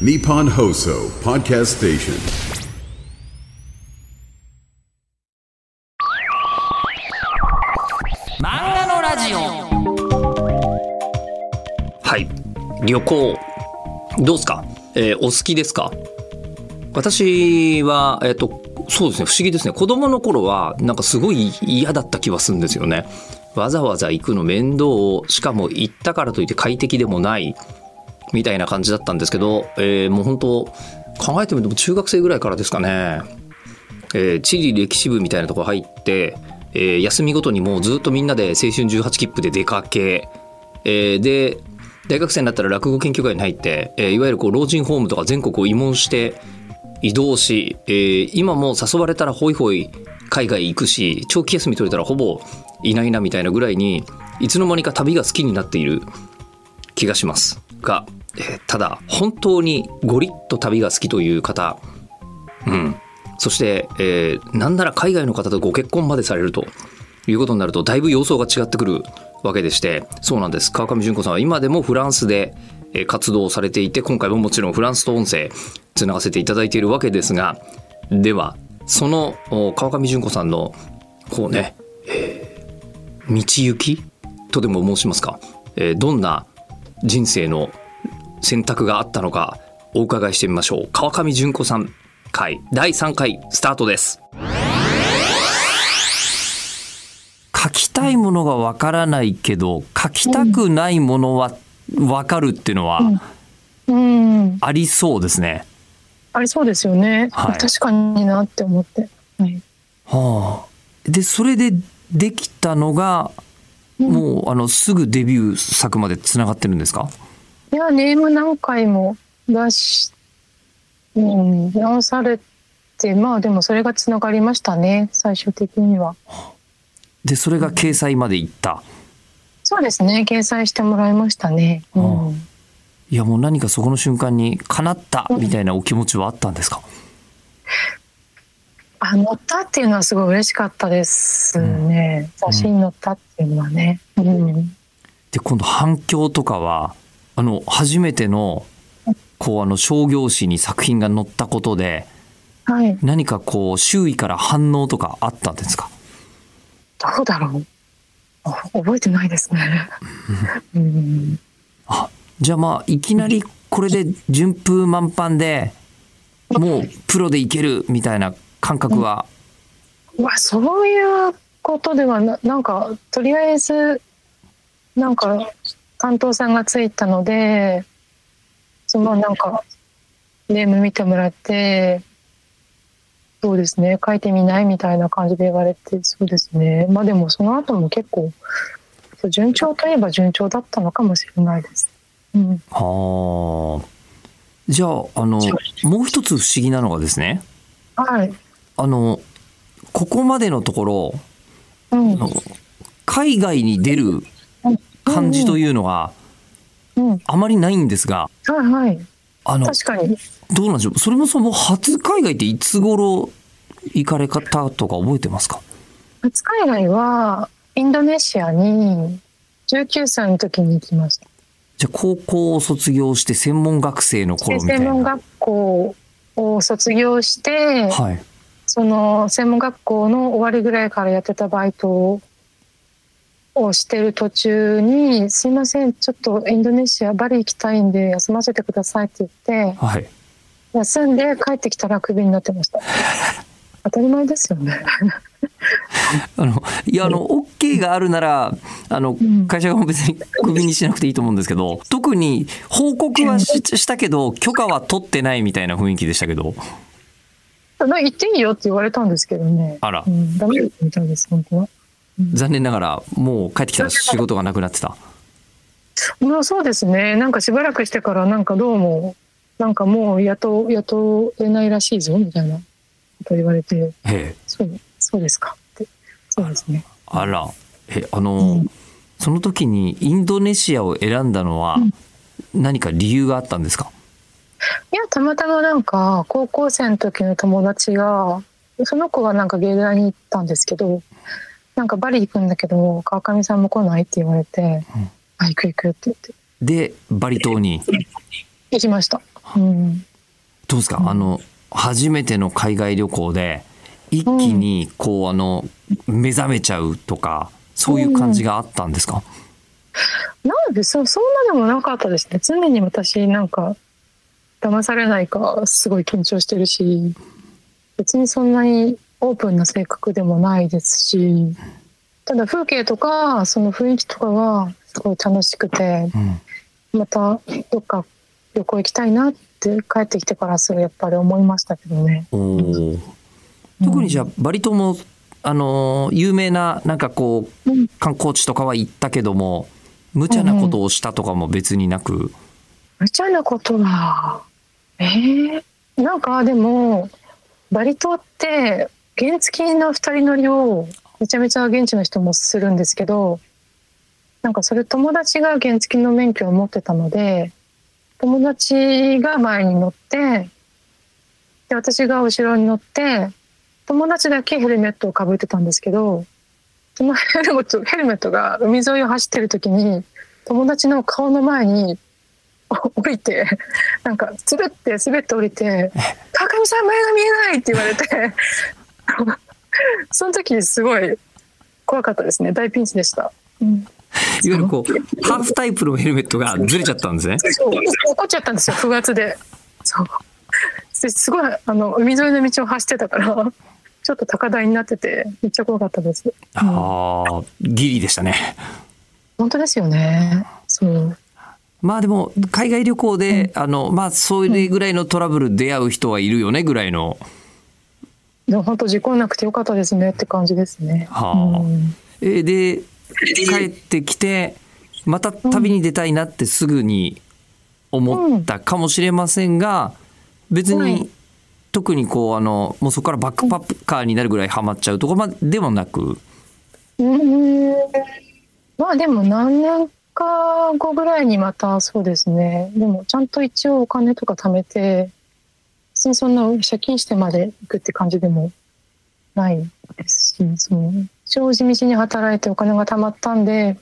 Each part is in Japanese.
Nippon Hoso Podcast Station. 漫画のラジオ。はい。旅行。どうですか、えーお好きですか？私はえっ、とそうですね。不思議ですね。子供の頃はなんかすごい嫌だった気はするんですよね。わざわざ行くの面倒をしかも行ったからといって快適でもないみたいな感じだったんですけど、えーもう本当考えてみても中学生ぐらいからですかね。えー地理歴史部みたいなとこ入って、えー休みごとにもうずっとみんなで青春18切符で出かけ、えーで大学生になったら落語研究会に入って、えーいわゆるこう老人ホームとか全国を慰問して移動し、えー今も誘われたらホイホイ海外行くし長期休み取れたらほぼいないなみたいなぐらいにいつの間にか旅が好きになっている気がします。が、えーただ本当にゴリッと旅が好きという方うん、そして、えーなんなら海外の方とご結婚までされるということになるとだいぶ様相が違ってくるわけでしてそうなんです。川上純子さんは今でもフランスで活動されていて今回ももちろんフランスと音声つながせていただいているわけですがではその川上純子さんのこうね、えー道行きとでも申しますか、えーどんな人生の選択があったのかお伺いしてみましょう。川上純子さん回第3回スタートです。書きたいものがわからないけど書きたくないものはわかるっていうのはうん、ありそうですね。ありそうですよね。はい。確かになって思って。はい、はあ、でそれでできたのがもうあのすぐデビュー作までつながってるんですか？いや、ネーム何回も出し、うん、直されて、まあでもそれがつながりましたね、最終的には。でそれが掲載までいった。そうですね、掲載してもらいましたね。うんはいやもう何かそこの瞬間に叶ったみたいなお気持ちはあったんですか？あ、乗ったっていうのはすごい嬉しかったですね。写真に乗ったっていうのはね。うん。で今度反響とかはあの初めてのこうあの商業誌に作品が載ったことではい。何かこう周囲から反応とかあったんですか？どうだろう。あ覚えてないですね。うん。あじゃあまあいきなりこれで順風満帆でもうプロでいけるみたいな感覚は、まあそういうことではななんかとりあえずなんか担当さんがついたのでそのなんかネーム見てもらってそうですね書いてみないみたいな感じで言われてそうですね。まあでもその後も結構そう順調といえば順調だったのかもしれないです。うん、はあ。じゃああのもう一つ不思議なのがですね。はい、あのここまでのところうん。海外に出る感じというのはいあまりないんですがはいあの確かにどうなんでしょう？それもそも初海外っていつ頃行かれ方とか覚えてますか？初海外はインドネシアに19歳の時に行きました。じゃあ高校を卒業して専門学生の頃みたいな。専門学校を卒業して、はい。その専門学校の終わりぐらいからやってたバイトをしてる途中に「すいませんちょっとインドネシアバリ行きたいんで休ませてください」って言ってはい。休んで帰ってきたらクビになってました。当たり前ですよね。あの、いや、あの、OK があるなら、あの、ん会社が別にクビにしなくていいと思うんですけど、特に報告はししたけど、許可は取ってないみたいな雰囲気でしたけど、な行っていいよって言われたんですけどね。あらうん、ダメだったみたいです本当は。残念ながら、もう帰ってきたら仕事がなくなってた。まあそうですね。なんかしばらくしてからなんかどうもなんかもう雇雇えないらしいぞみたいなこと言われて。そうそうですかって。そうですね。あら。え、あの、その時にインドネシアを選んだのは、何か理由があったんですか？いやたまたまなんか高校生の時の友達がその子はなんか芸大に行ったんですけど、なんかバリ行くんだけど川上さんも来ないって言われて、あ行く行くって言って。で、バリ島に？行きました。うん、どうですか、あの初めての海外旅行で一気にこうあの目覚めちゃうとかそういう感じがあったんですか、なんでそそんなでもなかったですね。常に私なんか騙されないかすごい緊張してるし別にそんなにオープンな性格でもないですしただ風景とかその雰囲気とかがすごい楽しくてうん。またどっか旅行行きたいなって帰ってきてからすぐやっぱり思いましたけどね。特にじゃあバリ島もあのー有名ななんかこううん。観光地とかは行ったけども無茶なことをしたとかも別になく、無茶なことはえー、なんかでもバリ島って原付の二人乗りをめちゃめちゃ現地の人もするんですけどなんかそれ友達が原付の免許を持ってたので友達が前に乗ってで私が後ろに乗って友達だけヘルメットをかぶってたんですけどそのヘルメットヘルメットが海沿いを走ってる時に友達の顔の前に降りてなんか滑って滑って降りて「川上さん前が見えない!」って言われて その時すごい怖かったですね。大ピンチでした。うん。いわゆるこうハーフタイプのヘルメットがずれちゃったんですね。そう。怒っちゃったんですよ。不発で。そう。ですごいあの海沿いの道を走ってたからちょっと高台になっててめっちゃ怖かったです、うんああギリでしたね。本当ですよね。そう。まあでも海外旅行で、あのまあそれぐらいのトラブル出会う人はいるよねぐらいの。でも本当事故なくてよかったですねって感じですね、はあ。うん。えーで帰ってきてまた旅に出たいなってすぐに思ったかもしれませんが別にはい。特にこうあのもうそこからバックパッカーになるぐらいハマっちゃうとこまでもなく。うん。まあでも何年か後ぐらいにまたそうですね。でもちゃんと一応お金とか貯めて別にそんな借金してまで行くって感じでもないですしその一応地道に働いてお金が貯まったんで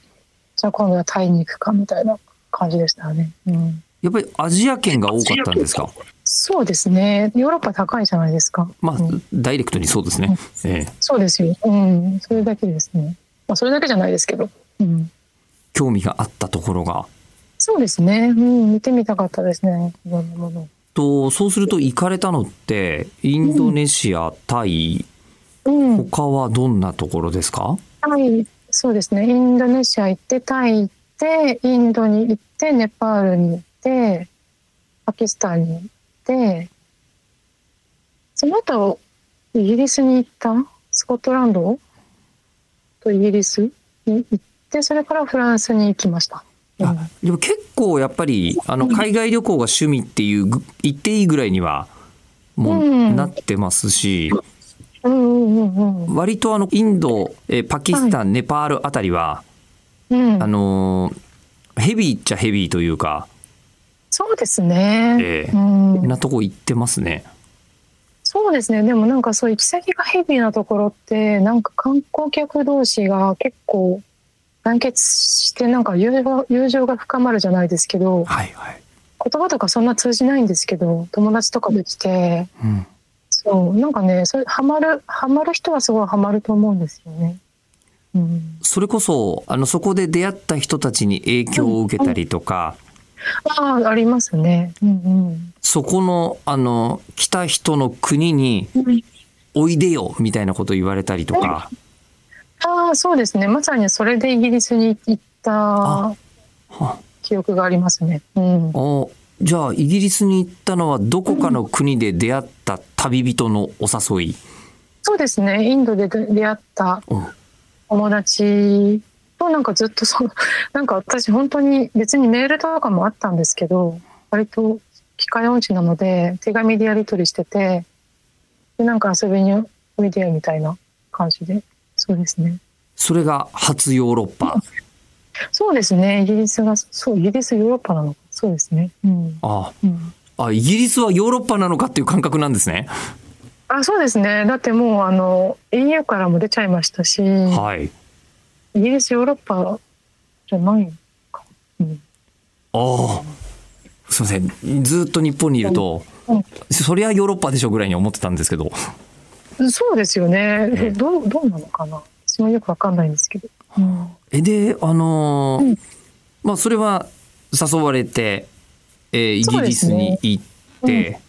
じゃあ今度はタイに行くかみたいな感じでしたね。うんやっぱりアジア圏が多かったんですか？そうですねヨーロッパ高いじゃないですか。まあうんダイレクトにそうですね。ええそうですよ。うん、それだけですね。まあ、それだけじゃないですけど。うん。興味があったところが。そうですね。うん、見てみたかったですね。いろんなもの。とそうすると行かれたのってインドネシア、タイうん。他はどんなところですか？タイ、そうですね。インドネシア行って、タイ行って、インドに行って、ネパールに行って、パキスタンに行って、その後、イギリスに行ったスコットランドとイギリスに行って、それからフランスに行きました。うんあでも結構やっぱりあの海外旅行が趣味っていうぐ言っていいぐらいにはもううんなってますし。割とあのインド、えーパキスタン、ネパールあたりはうんあのーヘビーっちゃヘビーというかそうですね。ええうん、なとこ行ってますね。そうですね。でもなんかそう行き先がヘビーなところって、なんか観光客同士が結構団結して、なんか友情友情が深まるじゃないですけど、はいはい。言葉とかそんな通じないんですけど、友達とかできて、うん、そう、なんかね、それハマる、ハマる人はすごいハマると思うんですよね。うん。それこそあのそこで出会った人たちに影響を受けたりとか、ああ、ありますね。うんそこのあの来た人の国にうん。おいでよみたいなこと言われたりとか、ああ、そうですね。まさにそれでイギリスに行ったは記憶がありますね。うん。おじゃあイギリスに行ったのはどこかの国で出会った旅人のお誘い？そうですね。インドで出出会ったうん友達となんかずっとその、なんか私本当に別にメールとかもあったんですけど、割と機械音痴なので手紙でやり取りしてて、で、なんか遊びにおいでよみたいな感じで。そうですね。それが初ヨーロッパ。そうですね。イギリスが、そう、イギリスヨーロッパなのか。そうですね。うん。あうんあ、イギリスはヨーロッパなのかっていう感覚なんですね。あそうですね。だってもうあの EU からも出ちゃいましたし、はい。イギリスヨーロッパじゃないか。うん、ああ。すいませんずっと日本にいると、うんそりゃヨーロッパでしょぐらいに思ってたんですけどそうですよね。えええどう、どうなのかな。私もよくわかんないんですけど。うん。えであのーうん。まあそれは誘われて、えーイギリスに行って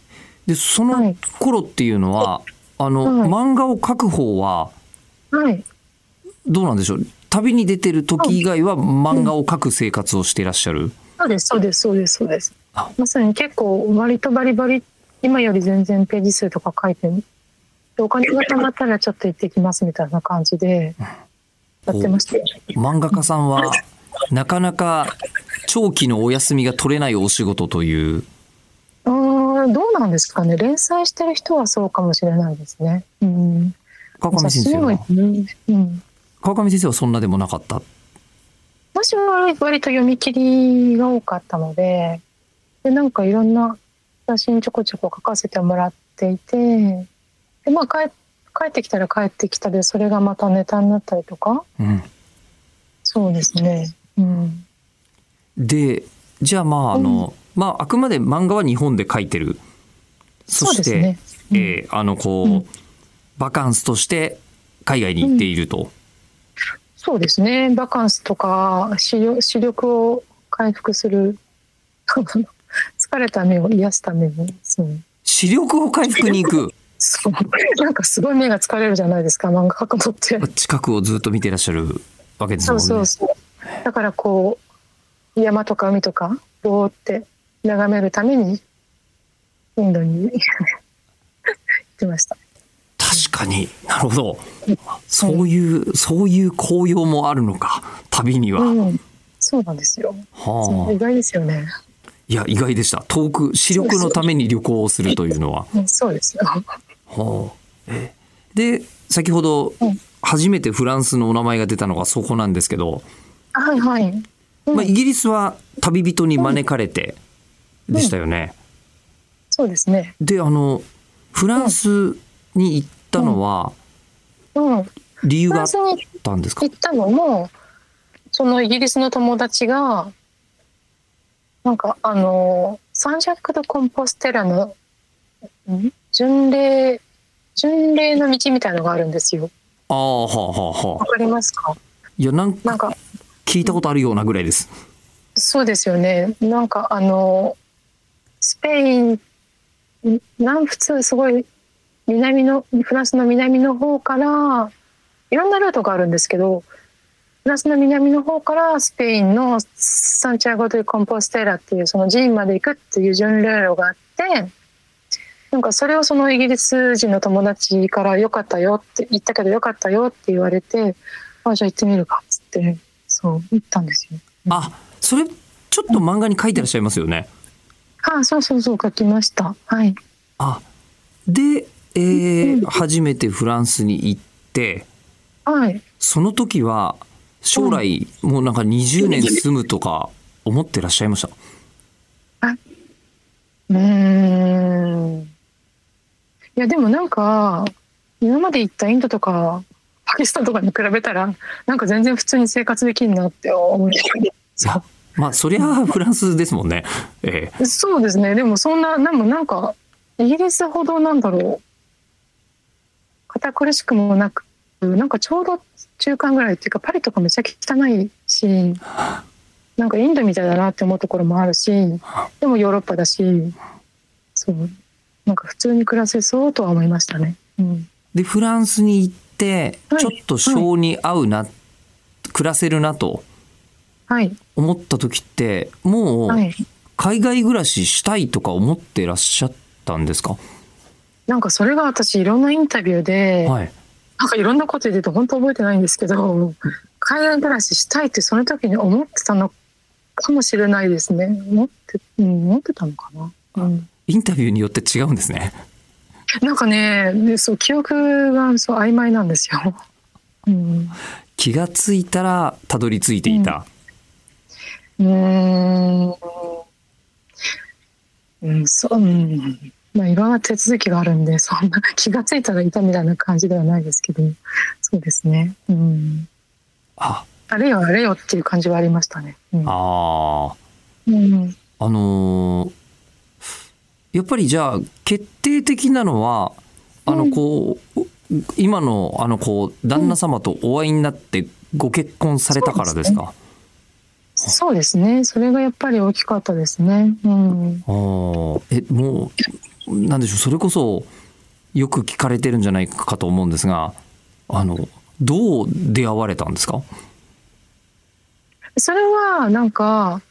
で,、そのはい。頃っていうのは、あの、はい。漫画を描く方ははい。どうなんでしょう？旅に出てる時以外は漫画を描く生活をしていらっしゃる、そうです、そうです、そうです、そうです。あ。まさに結構割とバリバリ、今より全然ページ数とか書いて、でお金が貯まったらちょっと行ってきますみたいな感じでやってましたよ。漫画家さんはなかなか長期のお休みが取れないお仕事といううーん、どうなんですかね。連載してる人はそうかもしれないですね。うん。川上先生は？うん。川上先生はそんなでもなかった？私は割と読み切りが多かったので、で、なんかいろんな写真ちょこちょこ書かせてもらっていて、で、まあ帰帰ってきたら帰ってきたで、それがまたネタになったりとか、うん。そうですね。うん。でじゃあまああの、まああくまで漫画は日本で描いてる。そして、ですね。うん。えーあのこう、うん。バカンスとして海外に行っていると、そうですね。バカンスとか視力視力を回復する。疲れた目を癒すためにそう。視力を回復に行くそう なんかすごい目が疲れるじゃないですか漫画描くのって。近くをずっと見てらっしゃるわけですそもんねうそうそう。だからこう山とか海とかぼーって眺めるためにインドに 行ってました。確かになるほどそういう、そういう紅葉もあるのか旅には、うん、そうなんですよ。そう意はあ外ですよね。いや意外でした遠く視力のために旅行をするというのはうんそうですよ。はあえで先ほどうん初めてフランスのお名前が出たのがそこなんですけど、はいはい。うんまあ、イギリスは旅人に招かれてでしたよね。そうですね。であのフランスに行ったのはうん。フ理由があったんですか？行ったのもそのイギリスの友達がなんかあのサンジャック・ド・コンポステラのん？巡礼巡礼の道みたいのがあるんですよ。ああはあはあはあわかりますか？いやなんかなんか聞いたことあるようなぐらいです。そうですよね。なんかあのスペイン南仏すごい南のフランスの南の方からいろんなルートがあるんですけどフランスの南の方からスペインのサンチャゴ・ド・コンポステラっていうその寺院まで行くっていう巡礼路があってなんかそれをそのイギリス人の友達から「よかったよ」って言ったけど「よかったよ」って言われて「あじゃあ行ってみるか」っつってそう行ったんですよ。あそれちょっと漫画に書いてらっしゃいますよね。あそうそうそう書きました。はい。あで、えーうん初めてフランスに行ってはい。その時は将来もうなんか20年住むとか思ってらっしゃいました？うーん。いやでもなんか今まで行ったインドとかパキスタンとかに比べたらなんか全然普通に生活できるなって思いいやまあそりゃフランスですもんね。ええそうですね。でもそんななんもなんかイギリスほどなんだろう堅苦しくもなくなんかちょうど中間ぐらいっていうかパリとかめっちゃ汚いしなんかインドみたいだなって思うところもあるしでもヨーロッパだしそうなんか普通に暮らせそうとは思いましたね。うん、でフランスに行ってはい。ちょっと性に合うな、暮らせるなとはい、思った時ってもうはい、海外暮らししたいとか思ってらっしゃったんですか、なんかそれが私いろんなインタビューで、はい、なんかいろんなこと言ってて本当覚えてないんですけど海外暮らししたいってその時に思ってたのかもしれないですね。思って,、うん、思ってたのかな、うん、インタビューによって違うんですね。なんかねでそう記憶がそう曖昧なんですよ、うん、気がついたらたどり着いていた。うーん。うんそう、うん。まあいろんな手続きがあるんでそんな気がついたらいたみたいな感じではないですけどそうですね。うん。あ。あれよあれよっていう感じはありましたね。うん。あうん。ーあのーやっぱりじゃあ決定的なのはあのこう、今のあのこう旦那様とお会いになってご結婚されたからですか？そうですね。それがやっぱり大きかったですね。うん。あーえもうなんでしょうそれこそよく聞かれてるんじゃないかと思うんですがあのどう出会われたんですか？それはなんか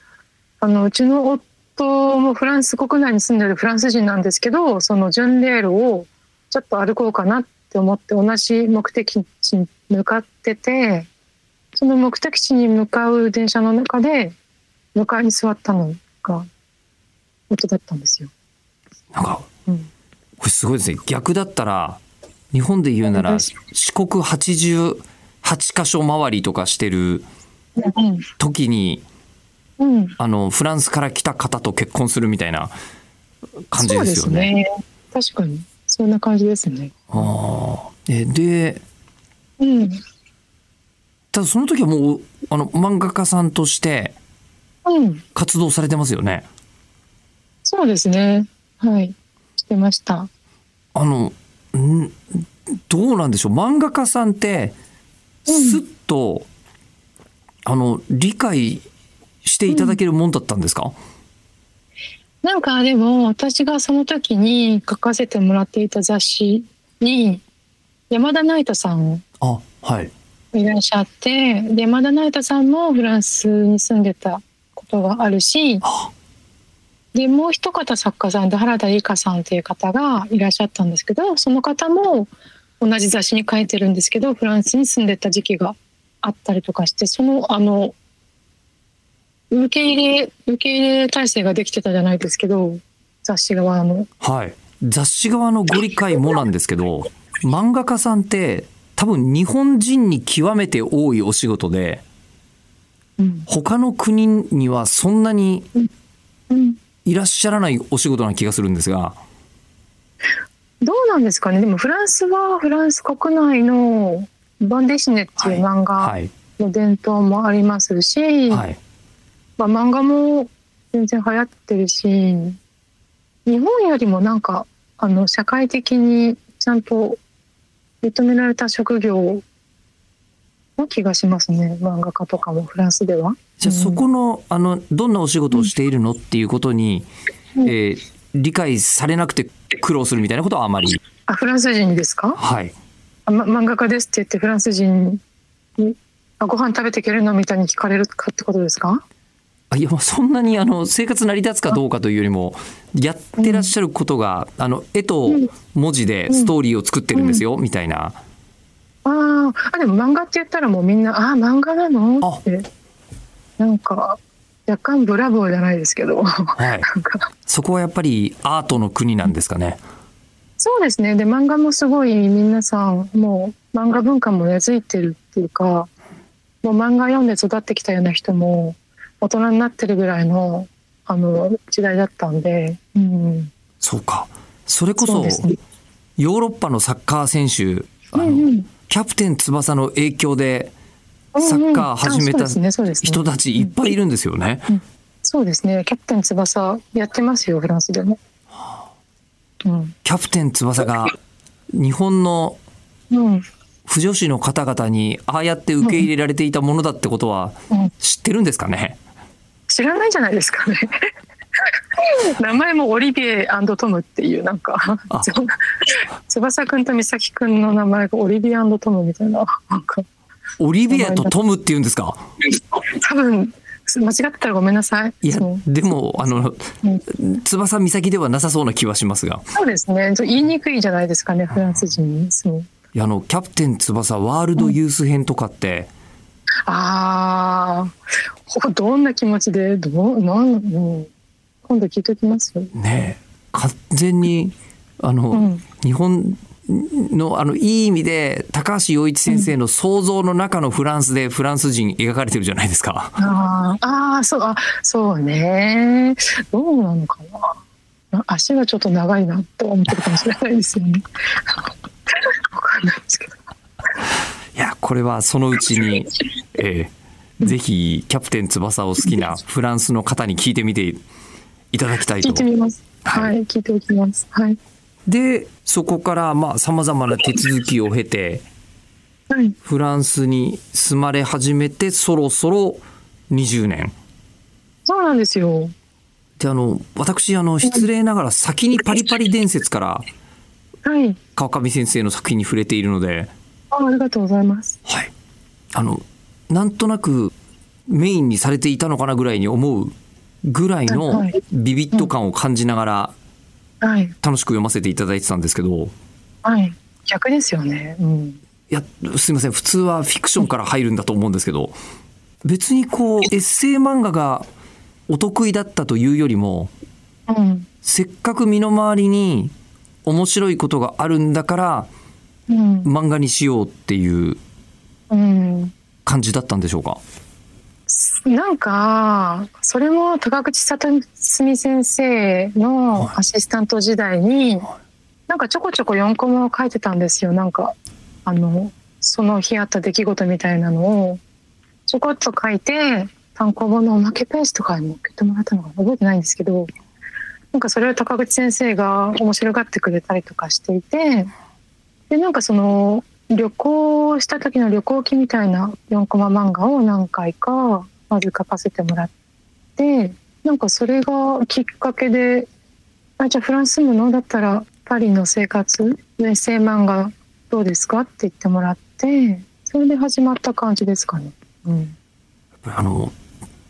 あのうちの夫もフランス国内に住んでるフランス人なんですけどそのジュンレールをちょっと歩こうかなって思って同じ目的地に向かっててその目的地に向かう電車の中で向かいに座ったのが夫だったんですよ。なんかうん、これすごいですね。逆だったら日本で言うなら四国88箇所回りとかしてる時にうん、うんあのフランスから来た方と結婚するみたいな感じそうですよね。ね。確かにそんな感じですね。あーえでうん、ただその時はもうあの漫画家さんとしてうん、活動されてますよね。そうですね。はい、してました。あのんどうなんでしょう漫画家さんってうんすっと、あの理解していただけるもんだったんですか、なんかでも私がその時に書かせてもらっていた雑誌に山田ナイトさんあはい。いらっしゃってで山田ナイトさんもフランスに住んでたことがあるしあ。でもう一方作家さんで原田理香さんっていう方がいらっしゃったんですけどその方も同じ雑誌に書いてるんですけどフランスに住んでた時期があったりとかしてそのあの受け入れ受け入れ体制ができてたじゃないですけど雑誌側の。はい。雑誌側のご理解もなんですけど漫画家さんって多分日本人に極めて多いお仕事でうん。他の国にはそんなにうん。いらっしゃらないお仕事な気がするんですが。どうなんですかね？でもフランスはフランス国内のバンデシネっていう漫画はいの伝統もありますし、はいまあ、漫画も全然流行ってるし日本よりもなんかあの社会的にちゃんと認められた職業の気がしますね。漫画家とかもフランスでは。じゃあそこのあのどんなお仕事をしているのっていうことに、うん。えー理解されなくて苦労するみたいなことはあまり。あフランス人ですか？はい。あ、ま、漫画家ですって言ってフランス人にあご飯食べていけるのみたいに聞かれるかってことですか？あいやまあそんなにあの生活成り立つかどうかというよりもやってらっしゃることが、あの絵と文字でストーリーを作ってるんですよ、みたいな。あー。あでも漫画って言ったらもうみんな「ああ漫画なの?」あ。って。なんか若干ブラボーじゃないですけど。はい。そこはやっぱりアートの国なんですかね？そうですね。で漫画もすごい皆さんもう漫画文化も根付いてるっていうかもう漫画読んで育ってきたような人も大人になってるぐらいのあの時代だったんで、うん、そうか。それこそね。ヨーロッパのサッカー選手あの、うんうん。キャプテン翼の影響でサッカー始めた人たちいっぱいいるんですよね。そうですね。キャプテン翼やってますよフランスでも。うん。キャプテン翼が日本のうん。不女子の方々にああやって受け入れられていたものだってことはうん。知ってるんですかね？知らないじゃないですかね。名前もオリビエトムっていうなんか翼くんと美咲くんの名前がオリビエトムみたいななんかオリビエとトムって言うんですか？多分間違ってたらごめんなさい。いやでもあのうん翼美咲ではなさそうな気はしますが。そうですね。言いにくいじゃないですかねフランス人に。そういやあのキャプテン翼ワールドユース編とかって、ああほどんな気持ちで？どうなん、うん、今度聞いておきますよ。ねえ完全にあの、うん。日本のあのいい意味で高橋陽一先生の想像の中のフランスでフランス人描かれてるじゃないですか。あーあーそうあそうね。どうなのかな。あ足がちょっと長いなと思ってるかもしれないですよね。わかんないですけどこれはそのうちに、えーぜひキャプテン翼を好きなフランスの方に聞いてみていただきたいと聞いてみます。はいはい、聞いておきます。はい。でそこからまあさまざまな手続きを経てはい。フランスに住まれ始めてそろそろ20年そうなんですよ。であの私あの失礼ながら先にパリパリ伝説からはい。川上先生の作品に触れているので、あありがとうございます。はい、あのなんとなくメインにされていたのかなぐらいに思うぐらいのはいビビッド感を感じながらはい。楽しく読ませていただいてたんですけどはい。逆ですよね。うん。いやすいません普通はフィクションから入るんだと思うんですけど別にこうエッセイ漫画がお得意だったというよりもうん。せっかく身の回りに面白いことがあるんだからうん。漫画にしようっていううん。感じだったんでしょうか？なんか、それも高口里澄先生のアシスタント時代に、なんかちょこちょこ4コマを書いてたんですよ。なんか、あの、その日あった出来事みたいなのを、ちょこっと書いて、単行本のおまけページとかにも送ってもらったのか覚えてないんですけど、なんかそれを高口先生が面白がってくれたりとかしていて、で、なんかその、旅行した時の旅行記みたいな4コマ漫画を何回かまず書かせてもらってなんかそれがきっかけで「あじゃあフランス住むのだったらパリの生活エッセイ漫画どうですか?」って言ってもらってそれで始まった感じですかね。うん、あの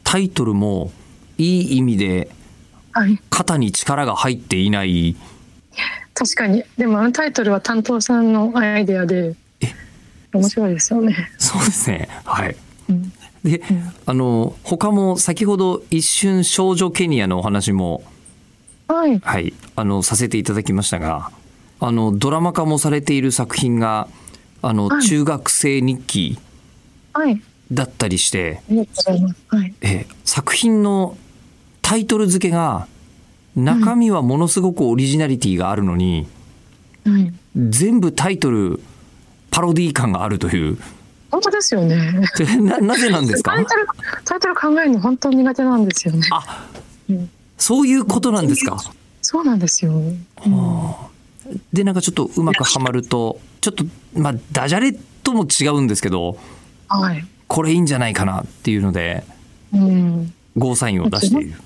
タイトルもいい意味ではい肩に力が入っていない確かに。でもあのタイトルは担当さんのアイデアで面白いですよね。そうですね。はい。うん。で、あの他も先ほど一瞬少女ケニアのお話もはい。はいあのさせていただきましたがあのドラマ化もされている作品があの、はい。中学生日記はい。だったりして。はい。えー作品のタイトル付けが中身はものすごくオリジナリティがあるのに、はい全部タイトルパロディ感があるという本当ですよね。ななぜなんですか？タイトルタイトル考えるの本当に苦手なんですよね。あうんそういうことなんですか？そうなんですよ。うんでなんかちょっとうまくはまるとちょっとまあダジャレとも違うんですけどはい。これいいんじゃないかなっていうのでうん。ゴーサインを出している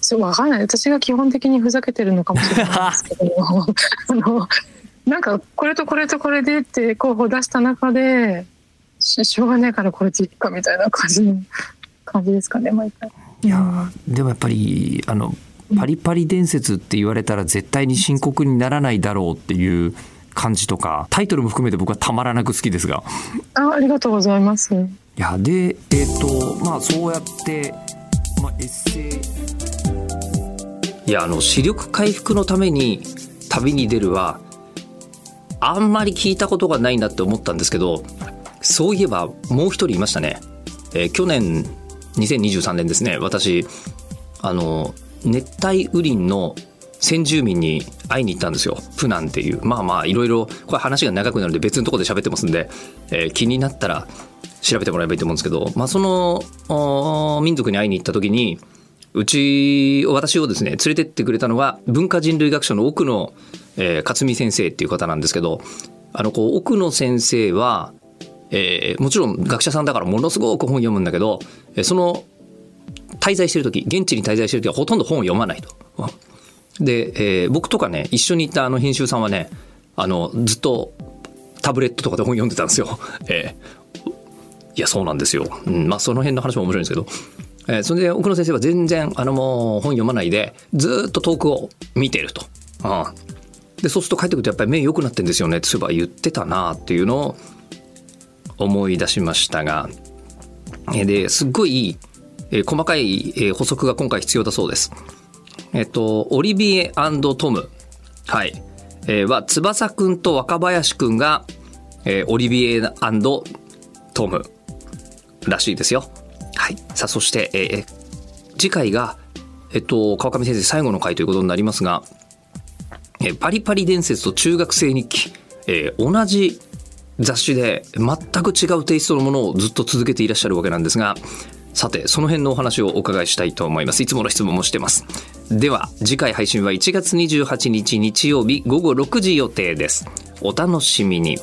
そうわかんない。私が基本的にふざけてるのかもしれないですけど、あのなんかこれとこれとこれでって候補出した中で、ししょうがないからこれでいっかみたいな感じの感じですかね毎回。いやーでもやっぱりあのパリパリ伝説って言われたら絶対に深刻にならないだろうっていう感じとかタイトルも含めて僕はたまらなく好きですがあありがとうございます。いやでえっ、とまあそうやって、まあ、エッセイいやあの視力回復のために旅に出るはあんまり聞いたことがないなって思ったんですけどそういえばもう一人いましたね、えー去年2023年ですね。私あの熱帯雨林の先住民に会いに行ったんですよ。プナンっていう。まあまあいろいろこれ話が長くなるんで別のところで喋ってますんで、えー気になったら調べてもらえばいいと思うんですけど、まあ、その民族に会いに行った時にうち私をですね連れてってくれたのが文化人類学者の奥野、えー克美先生っていう方なんですけどあのこう奥野先生は、えーもちろん学者さんだからものすごく本読むんだけどその滞在してる時現地に滞在してる時はほとんど本を読まないと。で、えー僕とかね一緒に行ったあの編集さんはねあのずっとタブレットとかで本読んでたんですよ。えーいやそうなんですよ。うん、まあその辺の話も面白いんですけど。えーそれで奥野先生は全然あのもう本読まないでずっと遠くを見てると。うんでそうすると帰ってくるとやっぱり目良くなってんですよねってそういえば言ってたなっていうのを思い出しましたがえーですっごい、えー細かい、えー補足が今回必要だそうです。えっと、オリビエトム、はい、えーは、翼くんと若林くんが、えーオリビエトムらしいですよ。はい。さあ、そして、えー次回が、えっと、川上先生最後の回ということになりますが、えーパリパリ伝説と中学生日記、えー同じ雑誌で全く違うテイストのものをずっと続けていらっしゃるわけなんですがさてその辺のお話をお伺いしたいと思います。いつもの質問もしてます。では次回配信は1月28日日曜日午後6時予定です。お楽しみに。